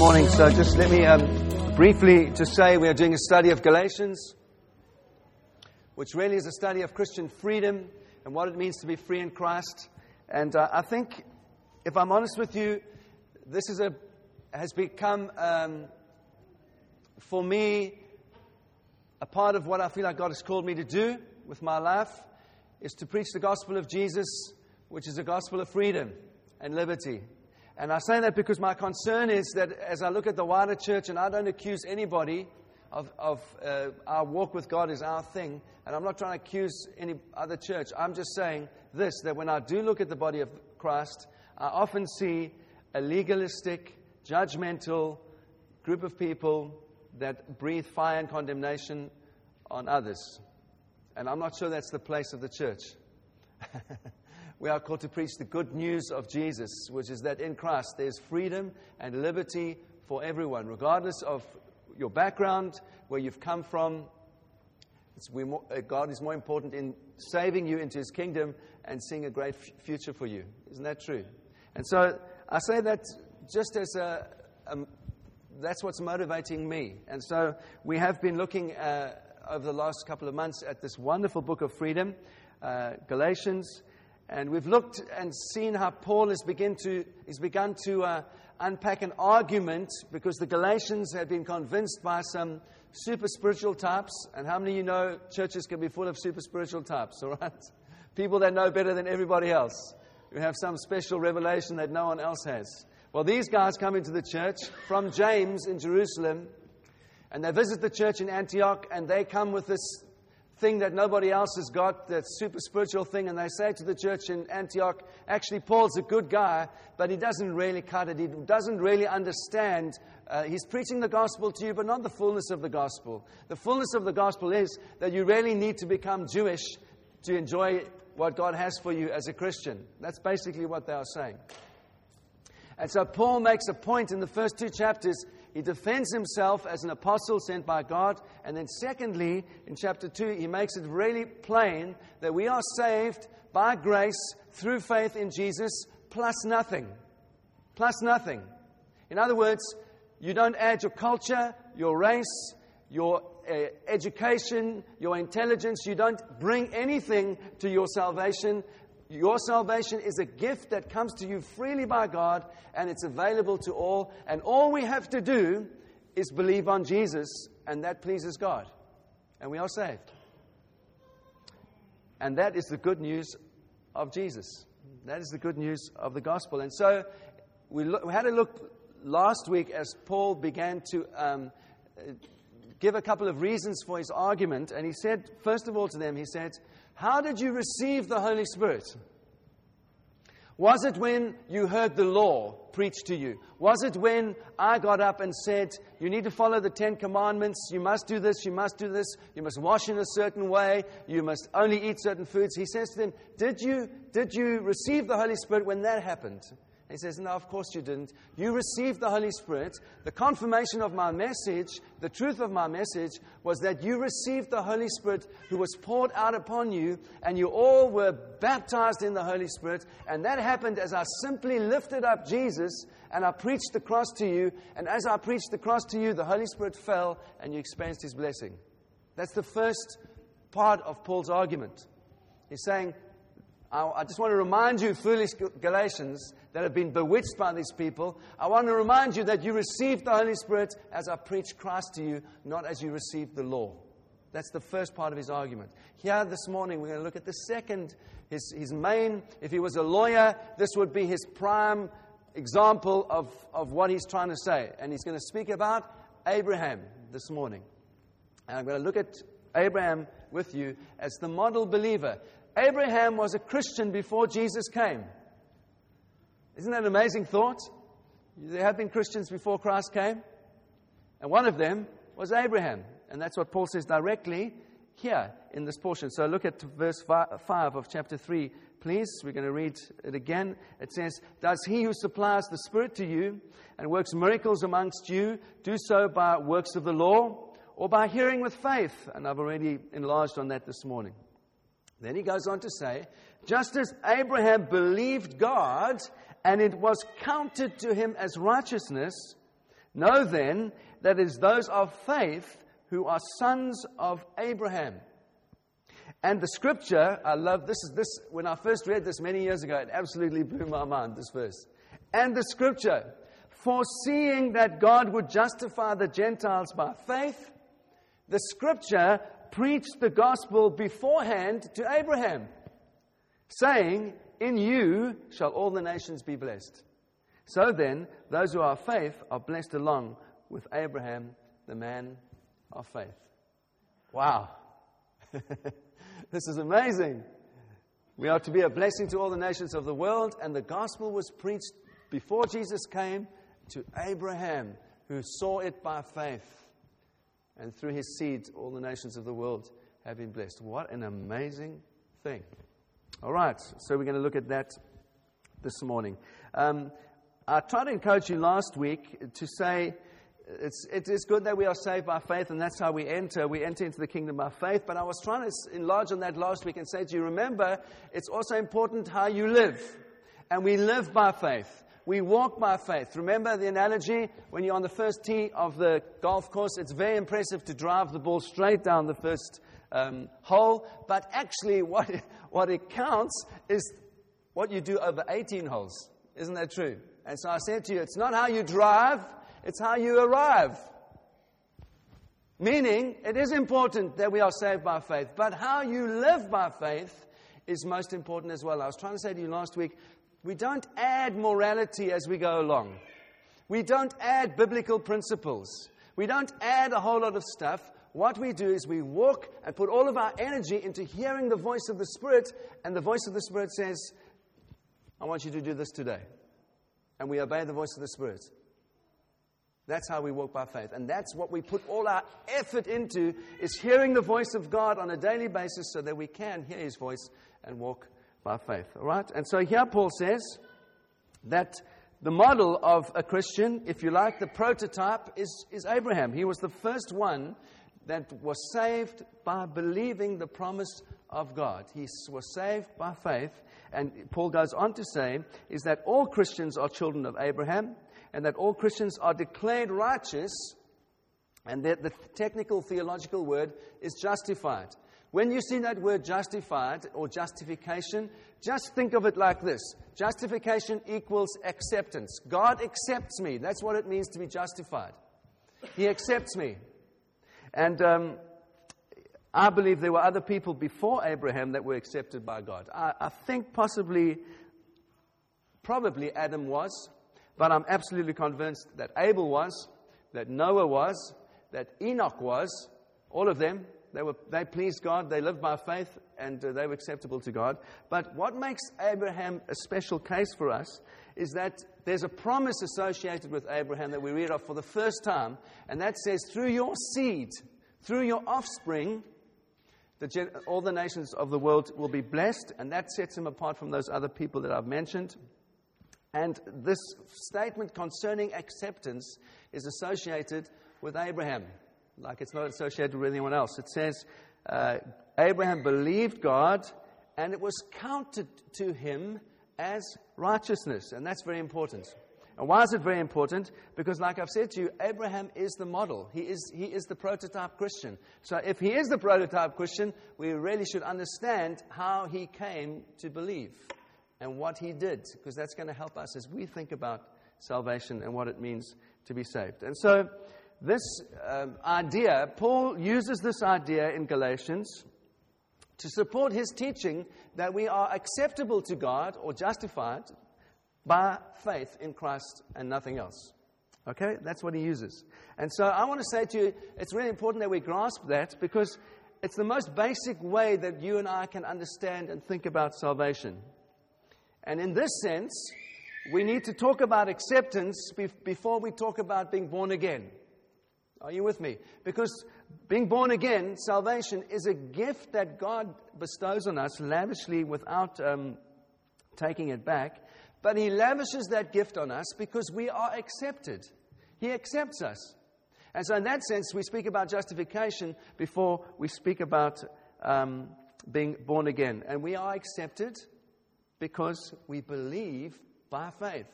morning. So just let me um, briefly just say we are doing a study of Galatians, which really is a study of Christian freedom and what it means to be free in Christ. And uh, I think, if I'm honest with you, this is a has become um, for me a part of what I feel like God has called me to do with my life is to preach the gospel of Jesus, which is a gospel of freedom and liberty. And I say that because my concern is that as I look at the wider church, and I don't accuse anybody of, of uh, our walk with God is our thing, and I'm not trying to accuse any other church. I'm just saying this that when I do look at the body of Christ, I often see a legalistic, judgmental group of people that breathe fire and condemnation on others. And I'm not sure that's the place of the church. we are called to preach the good news of Jesus, which is that in Christ there's freedom and liberty for everyone, regardless of your background, where you've come from. More, uh, God is more important in saving you into his kingdom and seeing a great f- future for you. Isn't that true? And so I say that just as a, a that's what's motivating me. And so we have been looking uh, over the last couple of months at this wonderful book of freedom, uh, Galatians. And we've looked and seen how Paul has, begin to, has begun to uh, unpack an argument because the Galatians had been convinced by some super spiritual types. And how many of you know churches can be full of super spiritual types, all right? People that know better than everybody else, who have some special revelation that no one else has. Well, these guys come into the church from James in Jerusalem, and they visit the church in Antioch, and they come with this thing that nobody else has got, that super spiritual thing, and they say to the church in Antioch, actually, Paul's a good guy, but he doesn't really cut it. He doesn't really understand. Uh, he's preaching the gospel to you, but not the fullness of the gospel. The fullness of the gospel is that you really need to become Jewish to enjoy what God has for you as a Christian. That's basically what they are saying. And so Paul makes a point in the first two chapters he defends himself as an apostle sent by God. And then, secondly, in chapter 2, he makes it really plain that we are saved by grace through faith in Jesus, plus nothing. Plus nothing. In other words, you don't add your culture, your race, your uh, education, your intelligence. You don't bring anything to your salvation. Your salvation is a gift that comes to you freely by God, and it's available to all. And all we have to do is believe on Jesus, and that pleases God. And we are saved. And that is the good news of Jesus. That is the good news of the gospel. And so we, look, we had a look last week as Paul began to um, give a couple of reasons for his argument. And he said, first of all, to them, he said, how did you receive the Holy Spirit? Was it when you heard the law preached to you? Was it when I got up and said, You need to follow the Ten Commandments, you must do this, you must do this, you must wash in a certain way, you must only eat certain foods? He says to them, Did you, did you receive the Holy Spirit when that happened? He says, No, of course you didn't. You received the Holy Spirit. The confirmation of my message, the truth of my message, was that you received the Holy Spirit who was poured out upon you, and you all were baptized in the Holy Spirit. And that happened as I simply lifted up Jesus and I preached the cross to you. And as I preached the cross to you, the Holy Spirit fell and you experienced his blessing. That's the first part of Paul's argument. He's saying, I, just want to remind you, foolish Galatians, that have been bewitched by these people. I want to remind you that you received the Holy Spirit as I preached Christ to you, not as you received the law. That's the first part of his argument. Here this morning, we're going to look at the second, his, his main. If he was a lawyer, this would be his prime example of, of what he's trying to say. And he's going to speak about Abraham this morning. And I'm going to look at Abraham with you as the model believer. Abraham was a Christian before Jesus came. Isn't that an amazing thought? There have been Christians before Christ came, and one of them was Abraham. And that's what Paul says directly here in this portion. So look at verse 5 of chapter 3, please. We're going to read it again. It says, Does he who supplies the Spirit to you and works miracles amongst you do so by works of the law or by hearing with faith? And I've already enlarged on that this morning. Then he goes on to say, just as Abraham believed God and it was counted to him as righteousness, Know then that it is those of faith who are sons of Abraham. And the scripture, I love this is this when I first read this many years ago, it absolutely blew my mind, this verse. And the scripture, foreseeing that God would justify the Gentiles by faith, the scripture preached the gospel beforehand to Abraham, saying, In you shall all the nations be blessed. So then, those who are of faith are blessed along with Abraham, the man of faith. Wow. this is amazing. We are to be a blessing to all the nations of the world, and the gospel was preached before Jesus came to Abraham, who saw it by faith. And through his seed, all the nations of the world have been blessed. What an amazing thing. All right, so we're going to look at that this morning. Um, I tried to encourage you last week to say it's, it is good that we are saved by faith, and that's how we enter. We enter into the kingdom by faith. But I was trying to enlarge on that last week and say to you, remember, it's also important how you live. And we live by faith. We walk by faith. Remember the analogy when you're on the first tee of the golf course? It's very impressive to drive the ball straight down the first um, hole. But actually, what, what it counts is what you do over 18 holes. Isn't that true? And so I said to you, it's not how you drive, it's how you arrive. Meaning, it is important that we are saved by faith, but how you live by faith is most important as well. I was trying to say to you last week, we don't add morality as we go along. We don't add biblical principles. We don't add a whole lot of stuff. What we do is we walk and put all of our energy into hearing the voice of the Spirit, and the voice of the Spirit says, I want you to do this today and we obey the voice of the Spirit. That's how we walk by faith. And that's what we put all our effort into is hearing the voice of God on a daily basis so that we can hear his voice and walk by faith. All right? And so here Paul says that the model of a Christian, if you like, the prototype is, is Abraham. He was the first one that was saved by believing the promise of God. He was saved by faith. And Paul goes on to say, is that all Christians are children of Abraham, and that all Christians are declared righteous, and that the technical theological word is justified. When you see that word justified or justification, just think of it like this justification equals acceptance. God accepts me. That's what it means to be justified. He accepts me. And um, I believe there were other people before Abraham that were accepted by God. I, I think possibly, probably Adam was, but I'm absolutely convinced that Abel was, that Noah was, that Enoch was, all of them. They, were, they pleased God, they lived by faith, and uh, they were acceptable to God. But what makes Abraham a special case for us is that there's a promise associated with Abraham that we read of for the first time, and that says, Through your seed, through your offspring, the, all the nations of the world will be blessed, and that sets him apart from those other people that I've mentioned. And this statement concerning acceptance is associated with Abraham, like it's not associated with anyone else. It says, uh, Abraham believed God, and it was counted to him as righteousness. And that's very important. And why is it very important? Because, like I've said to you, Abraham is the model. He is, he is the prototype Christian. So, if he is the prototype Christian, we really should understand how he came to believe and what he did, because that's going to help us as we think about salvation and what it means to be saved. And so, this um, idea, Paul uses this idea in Galatians to support his teaching that we are acceptable to God or justified by faith in Christ and nothing else. Okay? That's what he uses. And so I want to say to you, it's really important that we grasp that because it's the most basic way that you and I can understand and think about salvation. And in this sense, we need to talk about acceptance before we talk about being born again. Are you with me? Because being born again, salvation, is a gift that God bestows on us lavishly without um, taking it back. But He lavishes that gift on us because we are accepted. He accepts us. And so, in that sense, we speak about justification before we speak about um, being born again. And we are accepted because we believe by faith.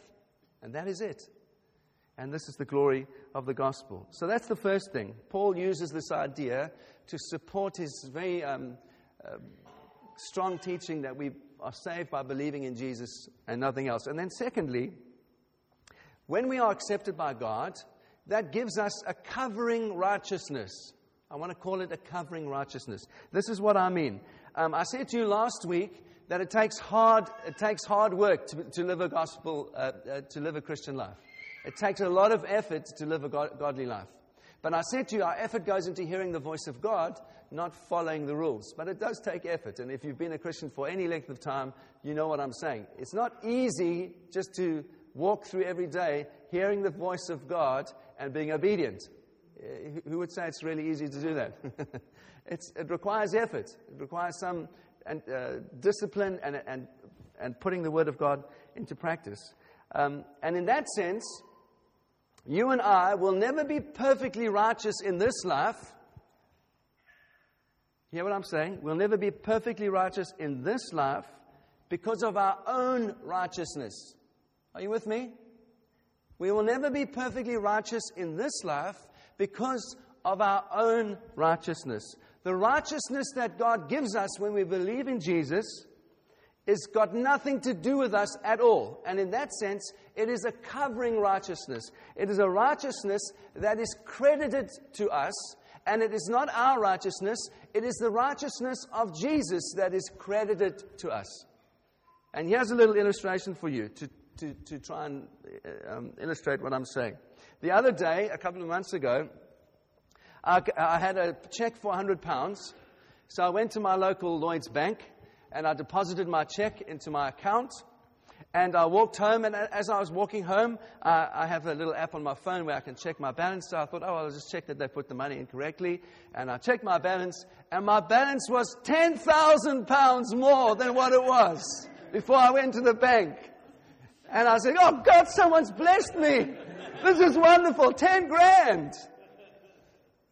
And that is it. And this is the glory of the gospel. So that's the first thing. Paul uses this idea to support his very um, uh, strong teaching that we are saved by believing in Jesus and nothing else. And then, secondly, when we are accepted by God, that gives us a covering righteousness. I want to call it a covering righteousness. This is what I mean. Um, I said to you last week that it takes hard, it takes hard work to, to live a gospel, uh, uh, to live a Christian life. It takes a lot of effort to live a God, godly life. But I said to you, our effort goes into hearing the voice of God, not following the rules. But it does take effort. And if you've been a Christian for any length of time, you know what I'm saying. It's not easy just to walk through every day hearing the voice of God and being obedient. Eh, who would say it's really easy to do that? it requires effort. It requires some and, uh, discipline and, and, and putting the Word of God into practice. Um, and in that sense, you and I will never be perfectly righteous in this life. Hear what I'm saying? We'll never be perfectly righteous in this life because of our own righteousness. Are you with me? We will never be perfectly righteous in this life because of our own righteousness. The righteousness that God gives us when we believe in Jesus is got nothing to do with us at all. And in that sense, it is a covering righteousness. It is a righteousness that is credited to us, and it is not our righteousness, it is the righteousness of Jesus that is credited to us. And here's a little illustration for you to, to, to try and uh, um, illustrate what I'm saying. The other day, a couple of months ago, I, I had a check for 100 pounds. So I went to my local Lloyd's bank and I deposited my check into my account. And I walked home, and as I was walking home, uh, I have a little app on my phone where I can check my balance. So I thought, oh, I'll just check that they put the money in correctly. And I checked my balance, and my balance was 10,000 pounds more than what it was before I went to the bank. And I said, oh, God, someone's blessed me. This is wonderful. 10 grand.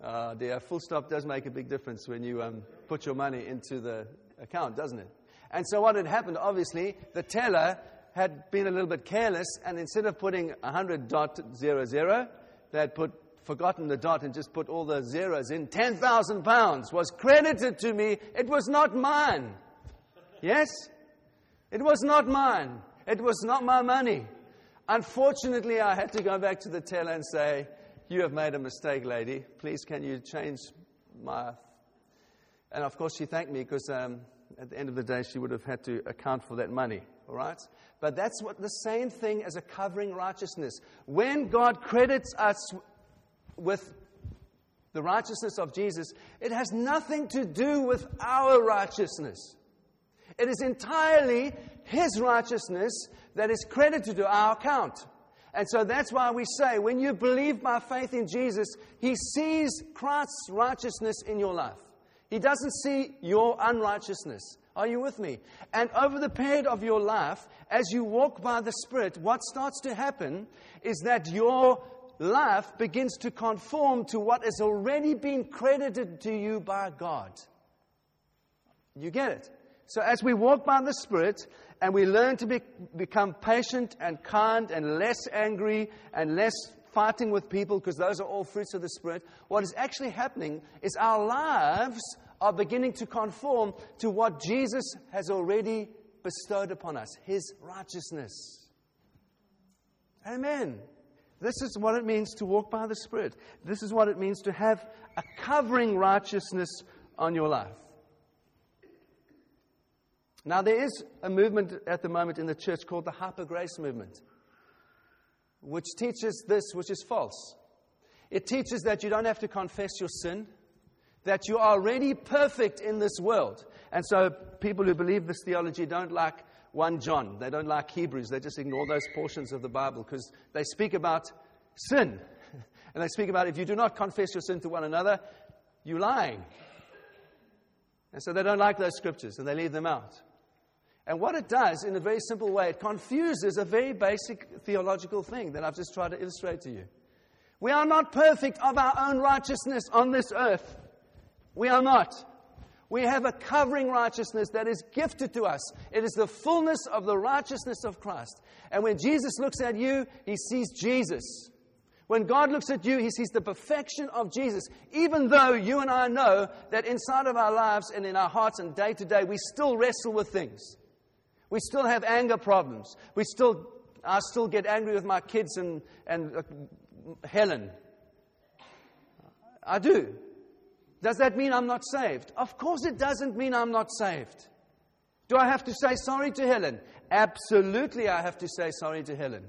Uh, the full stop does make a big difference when you um, put your money into the account, doesn't it? And so what had happened, obviously, the teller had been a little bit careless, and instead of putting 100.00, they had put, forgotten the dot and just put all the zeros in. 10,000 pounds was credited to me. It was not mine. Yes? It was not mine. It was not my money. Unfortunately, I had to go back to the teller and say, you have made a mistake, lady. Please, can you change my. And of course, she thanked me because um, at the end of the day, she would have had to account for that money. All right? But that's what the same thing as a covering righteousness. When God credits us with the righteousness of Jesus, it has nothing to do with our righteousness. It is entirely His righteousness that is credited to our account. And so that's why we say when you believe by faith in Jesus, He sees Christ's righteousness in your life. He doesn't see your unrighteousness. Are you with me? And over the period of your life, as you walk by the Spirit, what starts to happen is that your life begins to conform to what has already been credited to you by God. You get it? So as we walk by the Spirit, and we learn to be, become patient and kind and less angry and less fighting with people because those are all fruits of the Spirit, what is actually happening is our lives are beginning to conform to what Jesus has already bestowed upon us His righteousness. Amen. This is what it means to walk by the Spirit. This is what it means to have a covering righteousness on your life. Now, there is a movement at the moment in the church called the Hyper Grace Movement, which teaches this, which is false. It teaches that you don't have to confess your sin, that you are already perfect in this world. And so, people who believe this theology don't like 1 John, they don't like Hebrews, they just ignore those portions of the Bible because they speak about sin. And they speak about if you do not confess your sin to one another, you're lying. And so they don't like those scriptures and they leave them out. And what it does, in a very simple way, it confuses a very basic theological thing that I've just tried to illustrate to you. We are not perfect of our own righteousness on this earth. We are not. We have a covering righteousness that is gifted to us. It is the fullness of the righteousness of Christ. And when Jesus looks at you, he sees Jesus. When God looks at you, He sees the perfection of Jesus, even though you and I know that inside of our lives and in our hearts and day to day, we still wrestle with things. We still have anger problems. We still, I still get angry with my kids and, and uh, Helen. I do. Does that mean I'm not saved? Of course, it doesn't mean I'm not saved. Do I have to say sorry to Helen? Absolutely, I have to say sorry to Helen.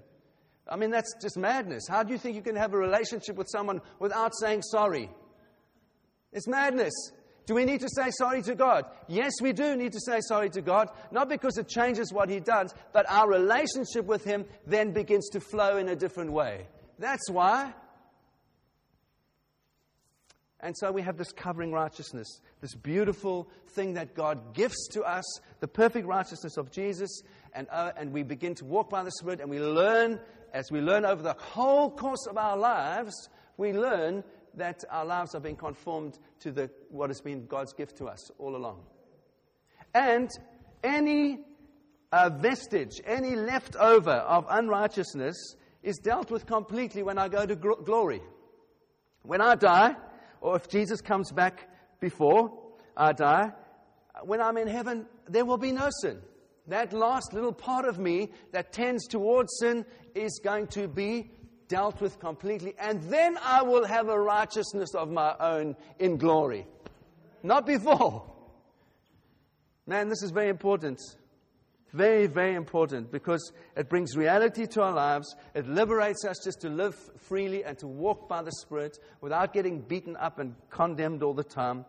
I mean, that's just madness. How do you think you can have a relationship with someone without saying sorry? It's madness. Do we need to say sorry to God? Yes, we do need to say sorry to God, not because it changes what He does, but our relationship with Him then begins to flow in a different way. That's why. And so we have this covering righteousness, this beautiful thing that God gives to us, the perfect righteousness of Jesus. And, uh, and we begin to walk by the Spirit and we learn as we learn over the whole course of our lives, we learn that our lives are being conformed to the, what has been God's gift to us all along. And any uh, vestige, any leftover of unrighteousness is dealt with completely when I go to gl- glory. When I die, or if Jesus comes back before I die, when I'm in heaven, there will be no sin that last little part of me that tends towards sin is going to be dealt with completely. And then I will have a righteousness of my own in glory. Not before. Man, this is very important. Very, very important because it brings reality to our lives. It liberates us just to live freely and to walk by the Spirit without getting beaten up and condemned all the time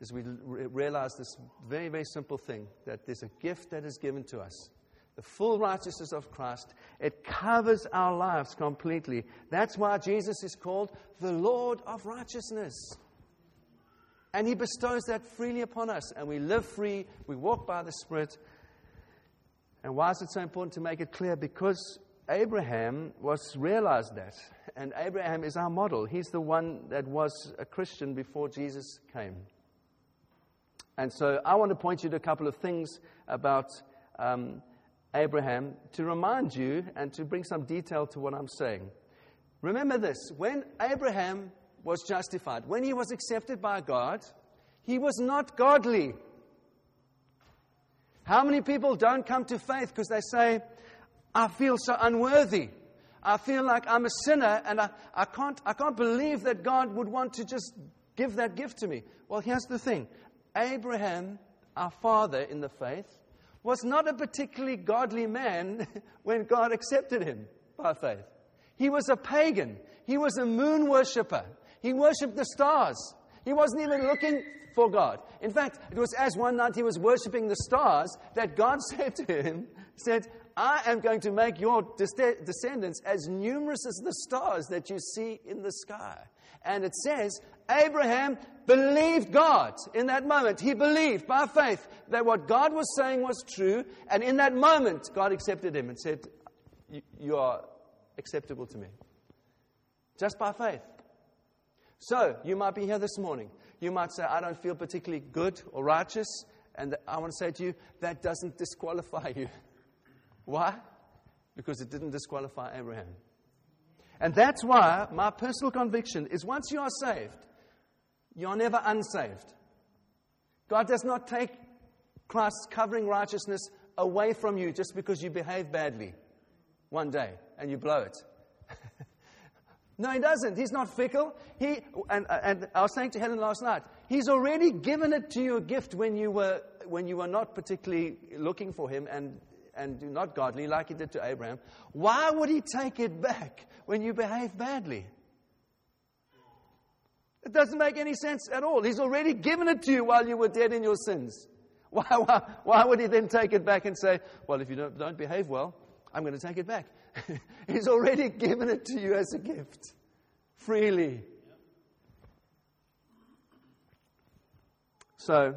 As we realize this very, very simple thing that there's a gift that is given to us. The full righteousness of Christ. It covers our lives completely. That's why Jesus is called the Lord of righteousness. And he bestows that freely upon us. And we live free, we walk by the Spirit. And why is it so important to make it clear? Because Abraham was realized that. And Abraham is our model. He's the one that was a Christian before Jesus came. And so I want to point you to a couple of things about um, Abraham to remind you and to bring some detail to what I'm saying. Remember this when Abraham was justified, when he was accepted by God, he was not godly. How many people don't come to faith because they say, I feel so unworthy? I feel like I'm a sinner and I, I, can't, I can't believe that God would want to just give that gift to me. Well, here's the thing Abraham, our father in the faith, was not a particularly godly man when God accepted him by faith. He was a pagan. He was a moon worshiper. He worshipped the stars. He wasn't even looking for God. In fact, it was as one night he was worshiping the stars that God said to him, said, I am going to make your descendants as numerous as the stars that you see in the sky. And it says, Abraham believed God in that moment. He believed by faith that what God was saying was true. And in that moment, God accepted him and said, You are acceptable to me. Just by faith. So, you might be here this morning. You might say, I don't feel particularly good or righteous. And I want to say to you, that doesn't disqualify you. Why? Because it didn't disqualify Abraham. And that's why my personal conviction is once you are saved, you are never unsaved. God does not take Christ's covering righteousness away from you just because you behave badly one day and you blow it. no, He doesn't. He's not fickle. He, and, and I was saying to Helen last night, He's already given it to you a gift when you were, when you were not particularly looking for Him and and not godly like he did to Abraham, why would he take it back when you behave badly? It doesn't make any sense at all. He's already given it to you while you were dead in your sins. Why, why, why would he then take it back and say, Well, if you don't, don't behave well, I'm going to take it back? He's already given it to you as a gift, freely. So,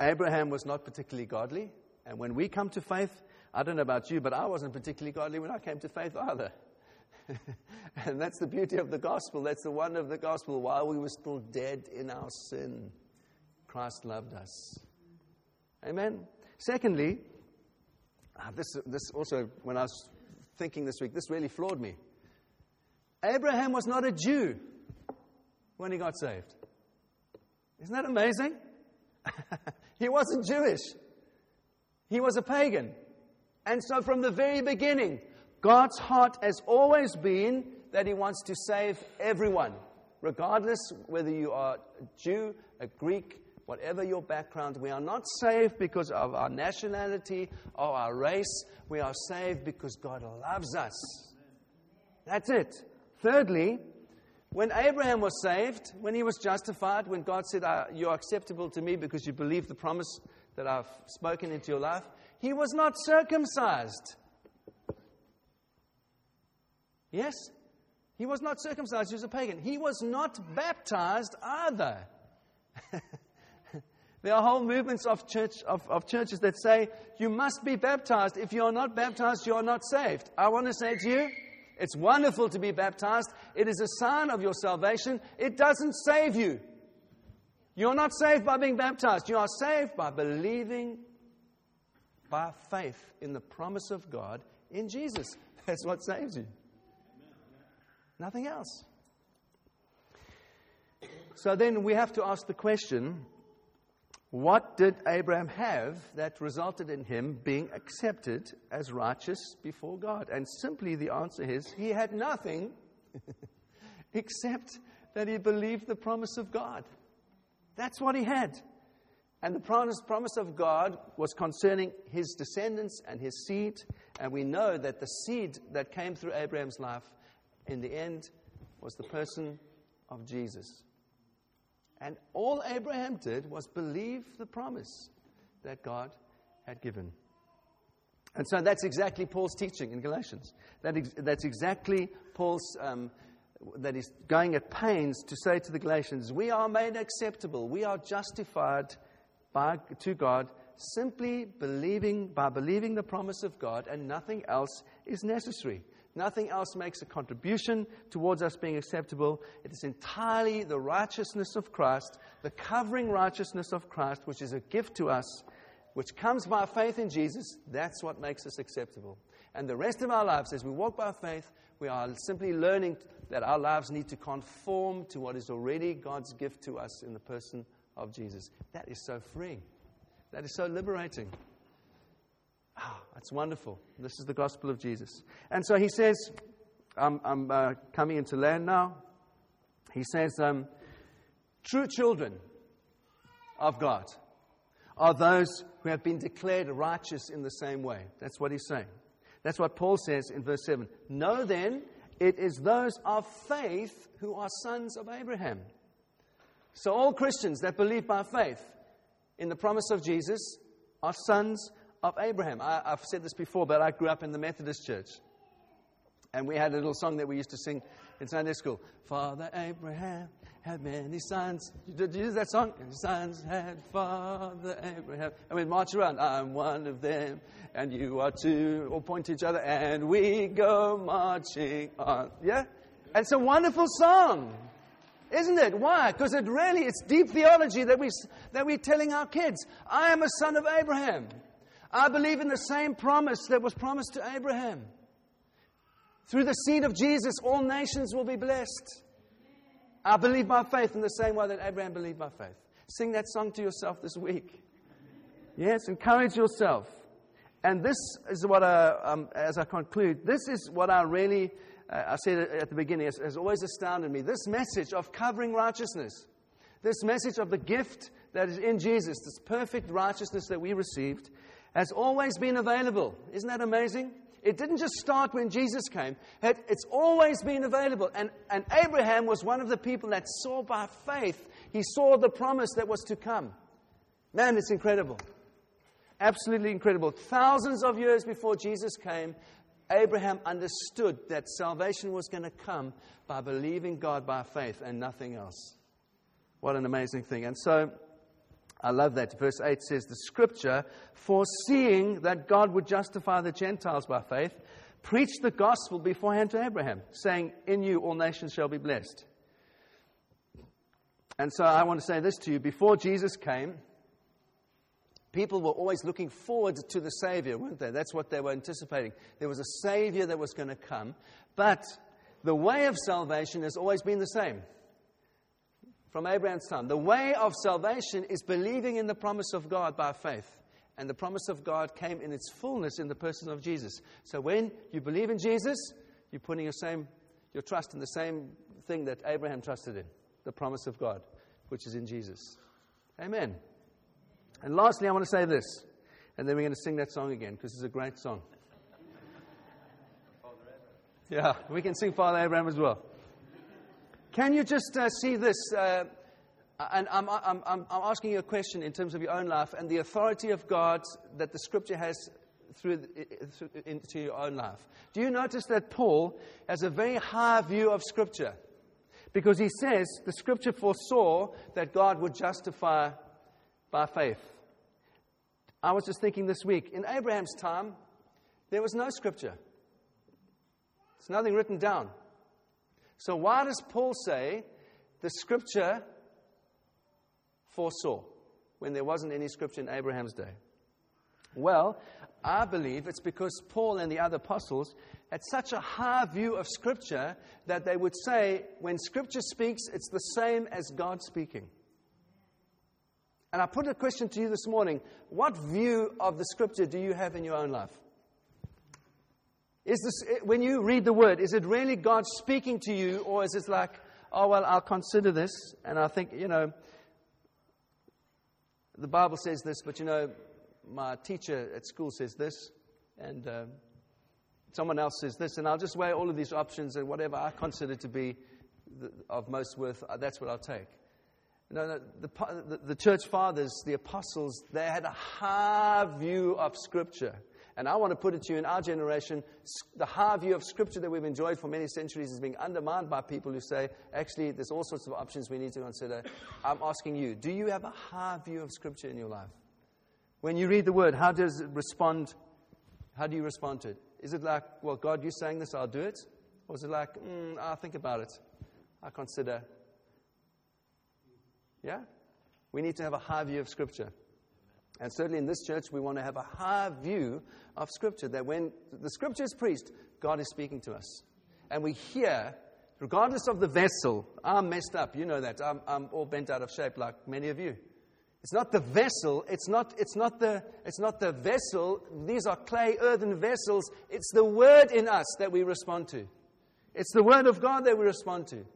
Abraham was not particularly godly. And when we come to faith, I don't know about you, but I wasn't particularly godly when I came to faith either. and that's the beauty of the gospel. That's the wonder of the gospel. While we were still dead in our sin, Christ loved us. Amen. Secondly, ah, this, this also, when I was thinking this week, this really floored me. Abraham was not a Jew when he got saved. Isn't that amazing? he wasn't Jewish, he was a pagan. And so, from the very beginning, God's heart has always been that He wants to save everyone, regardless whether you are a Jew, a Greek, whatever your background. We are not saved because of our nationality or our race. We are saved because God loves us. That's it. Thirdly, when Abraham was saved, when he was justified, when God said, uh, You're acceptable to me because you believe the promise that I've spoken into your life, he was not circumcised. Yes? He was not circumcised, he was a pagan. He was not baptized either. there are whole movements of, church, of, of churches that say you must be baptized. If you are not baptized, you are not saved. I want to say to you, it's wonderful to be baptized. It is a sign of your salvation. It doesn't save you. You're not saved by being baptized. You are saved by believing by faith in the promise of God in Jesus. That's what saves you. Nothing else. So then we have to ask the question what did Abraham have that resulted in him being accepted as righteous before God? And simply the answer is he had nothing except that he believed the promise of God. That's what he had. And the promise, of God was concerning his descendants and his seed. And we know that the seed that came through Abraham's life in the end was the person of Jesus. And all Abraham did was believe the promise that God had given. And so that's exactly Paul's teaching in Galatians. That ex- that's exactly Paul's, um, that he's going at pains to say to the Galatians, we are made acceptable, we are justified by, to God simply believing, by believing the promise of God, and nothing else is necessary. Nothing else makes a contribution towards us being acceptable. It is entirely the righteousness of Christ, the covering righteousness of Christ, which is a gift to us, which comes by faith in Jesus. That's what makes us acceptable. And the rest of our lives, as we walk by faith, we are simply learning that our lives need to conform to what is already God's gift to us in the person of Jesus. That is so freeing. That is so liberating. That's wonderful. This is the gospel of Jesus. And so he says, I'm, I'm uh, coming into land now. He says, um, true children of God are those who have been declared righteous in the same way. That's what he's saying. That's what Paul says in verse 7. Know then, it is those of faith who are sons of Abraham. So all Christians that believe by faith in the promise of Jesus are sons of Abraham. I, have said this before, but I grew up in the Methodist church. And we had a little song that we used to sing in Sunday school. Father Abraham had many sons. Did you use that song? Sons had Father Abraham. And we'd march around. I'm one of them, and you are too. Or point to each other, and we go marching on. Yeah? It's a wonderful song. Isn't it? Why? Because it really, it's deep theology that, we, that we're telling our kids. I am a son of Abraham. I believe in the same promise that was promised to Abraham. Through the seed of Jesus, all nations will be blessed. I believe by faith in the same way that Abraham believed by faith. Sing that song to yourself this week. Yes, encourage yourself. And this is what, I, um, as I conclude, this is what I really, uh, I said at the beginning, has, has always astounded me. This message of covering righteousness, this message of the gift that is in Jesus, this perfect righteousness that we received, has always been available. Isn't that amazing? It didn't just start when Jesus came, it's always been available. And, and Abraham was one of the people that saw by faith, he saw the promise that was to come. Man, it's incredible. Absolutely incredible. Thousands of years before Jesus came, Abraham understood that salvation was going to come by believing God by faith and nothing else. What an amazing thing. And so, I love that. Verse 8 says, The scripture, foreseeing that God would justify the Gentiles by faith, preached the gospel beforehand to Abraham, saying, In you all nations shall be blessed. And so I want to say this to you. Before Jesus came, people were always looking forward to the Savior, weren't they? That's what they were anticipating. There was a Savior that was going to come. But the way of salvation has always been the same from Abraham's time. The way of salvation is believing in the promise of God by faith. And the promise of God came in its fullness in the person of Jesus. So when you believe in Jesus, you're putting your, same, your trust in the same thing that Abraham trusted in the promise of God, which is in Jesus. Amen. And lastly, I want to say this, and then we're going to sing that song again because it's a great song. Yeah, we can sing Father Abraham as well. Can you just uh, see this? Uh, and I'm, I'm, I'm, asking you a question in terms of your own life and the authority of God that the scripture has through, through, into your own life. Do you notice that Paul has a very high view of scripture? Because he says the scripture foresaw that God would justify by faith. I was just thinking this week, in Abraham's time, there was no scripture. There's nothing written down. So, why does Paul say the scripture foresaw when there wasn't any scripture in Abraham's day? Well, I believe it's because Paul and the other apostles had such a high view of Scripture that they would say, when Scripture speaks, it's the same as God speaking. And I put a question to you this morning What view of the Scripture do you have in your own life? Is this, when you read the Word, is it really God speaking to you, or is it like, oh, well, I'll consider this, and I think, you know, the Bible says this, but you know, my teacher at school says this, and uh, someone else says this, and I'll just weigh all of these options and whatever I consider to be the, of most worth, uh, that's what I'll take. No, no, the, the, the church fathers, the apostles, they had a high view of Scripture. And I want to put it to you in our generation, the high view of Scripture that we've enjoyed for many centuries is being undermined by people who say, actually, there's all sorts of options we need to consider. I'm asking you, do you have a high view of Scripture in your life? When you read the word, how does it respond? How do you respond to it? Is it like, well, God, you're saying this, I'll do it? Or is it like, mm, I'll think about it. I'll consider. Yeah? We need to have a high view of Scripture. And certainly in this church, we want to have a high view of Scripture that when the Scripture is preached, God is speaking to us. And we hear, regardless of the vessel, I'm messed up. You know that. I'm, I'm all bent out of shape, like many of you. It's not the vessel, it's not, it's, not the, it's not the vessel. These are clay earthen vessels. It's the word in us that we respond to. It's the word of God that we respond to.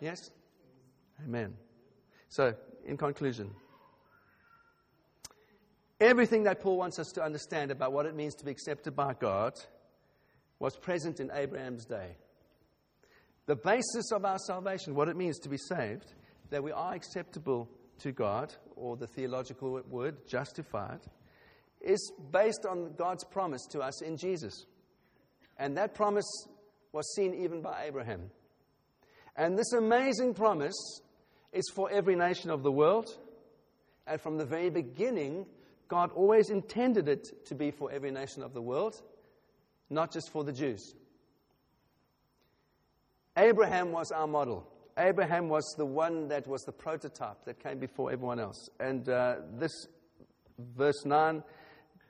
Yes? Amen. So, in conclusion, everything that Paul wants us to understand about what it means to be accepted by God was present in Abraham's day. The basis of our salvation, what it means to be saved, that we are acceptable to God, or the theological word, justified, is based on God's promise to us in Jesus. And that promise was seen even by Abraham. And this amazing promise is for every nation of the world. And from the very beginning, God always intended it to be for every nation of the world, not just for the Jews. Abraham was our model. Abraham was the one that was the prototype that came before everyone else. And uh, this verse 9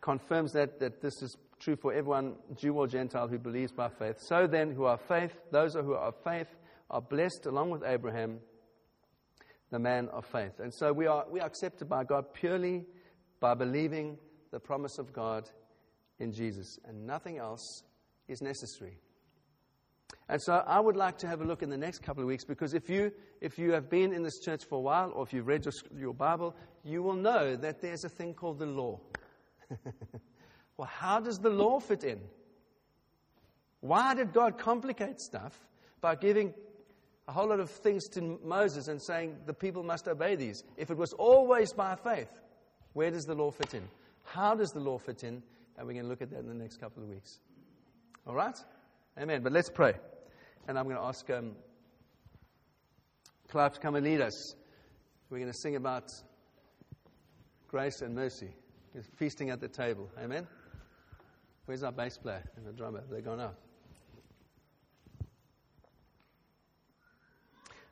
confirms that, that this is true for everyone, Jew or Gentile, who believes by faith. So then, who are faith, those who are of faith, are blessed along with Abraham, the man of faith. And so we are, we are accepted by God purely by believing the promise of God in Jesus. And nothing else is necessary. And so I would like to have a look in the next couple of weeks because if you, if you have been in this church for a while or if you've read your, your Bible, you will know that there's a thing called the law. well, how does the law fit in? Why did God complicate stuff by giving a whole lot of things to Moses and saying the people must obey these? If it was always by faith, where does the law fit in? How does the law fit in? And we're going to look at that in the next couple of weeks. All right? Amen. But let's pray. And I'm going to ask um, Clive to come and lead us. We're going to sing about grace and mercy. We're feasting at the table. Amen. Where's our bass player and the drummer? They're gone out.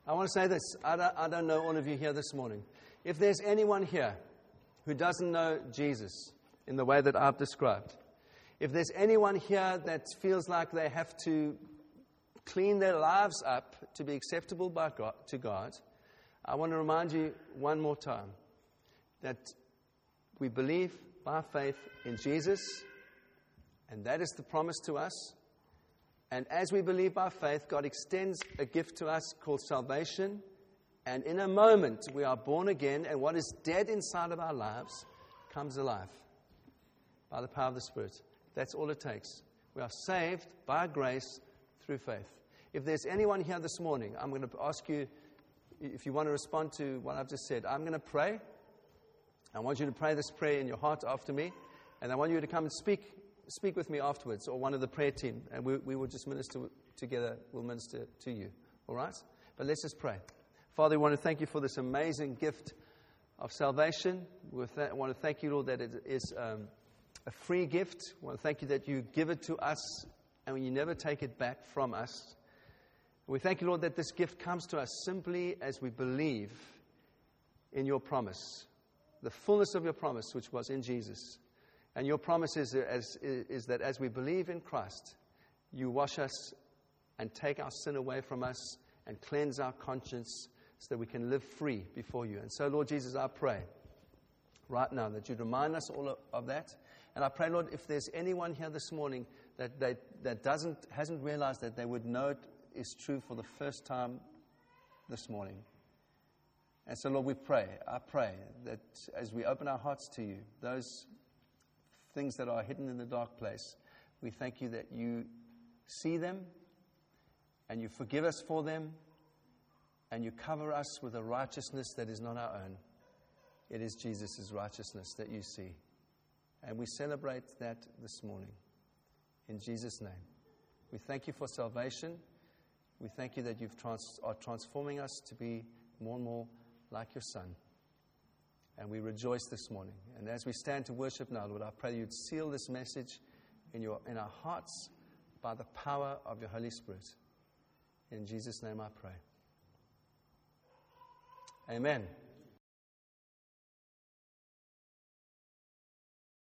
I want to say this. I don't, I don't know all of you here this morning. If there's anyone here who doesn't know Jesus in the way that I've described, if there's anyone here that feels like they have to clean their lives up to be acceptable by God, to God, I want to remind you one more time that we believe by faith in Jesus, and that is the promise to us. And as we believe by faith, God extends a gift to us called salvation. And in a moment, we are born again, and what is dead inside of our lives comes alive by the power of the Spirit. That's all it takes. We are saved by grace through faith. If there's anyone here this morning, I'm going to ask you if you want to respond to what I've just said. I'm going to pray. I want you to pray this prayer in your heart after me, and I want you to come and speak, speak with me afterwards, or one of the prayer team, and we, we will just minister together. We'll minister to you. All right? But let's just pray. Father, we want to thank you for this amazing gift of salvation. We want to thank you, Lord, that it is um, a free gift. We want to thank you that you give it to us and you never take it back from us. We thank you, Lord, that this gift comes to us simply as we believe in your promise, the fullness of your promise, which was in Jesus. And your promise is, is, is that as we believe in Christ, you wash us and take our sin away from us and cleanse our conscience so that we can live free before you. And so, Lord Jesus, I pray right now that you'd remind us all of, that. And I pray, Lord, if there's anyone here this morning that, they, that doesn't, hasn't realized that they would know it is true for the first time this morning. And so, Lord, we pray, I pray that as we open our hearts to you, those things that are hidden in the dark place, we thank you that you see them and you forgive us for them and you cover us with a righteousness that is not our own. It is Jesus' righteousness that you see. And we celebrate that this morning. In Jesus' name. We thank you for salvation. We thank you that you trans- are transforming us to be more and more like your Son. And we rejoice this morning. And as we stand to worship now, Lord, I pray you'd seal this message in, your, in our hearts by the power of your Holy Spirit. In Jesus' name I pray. Amen.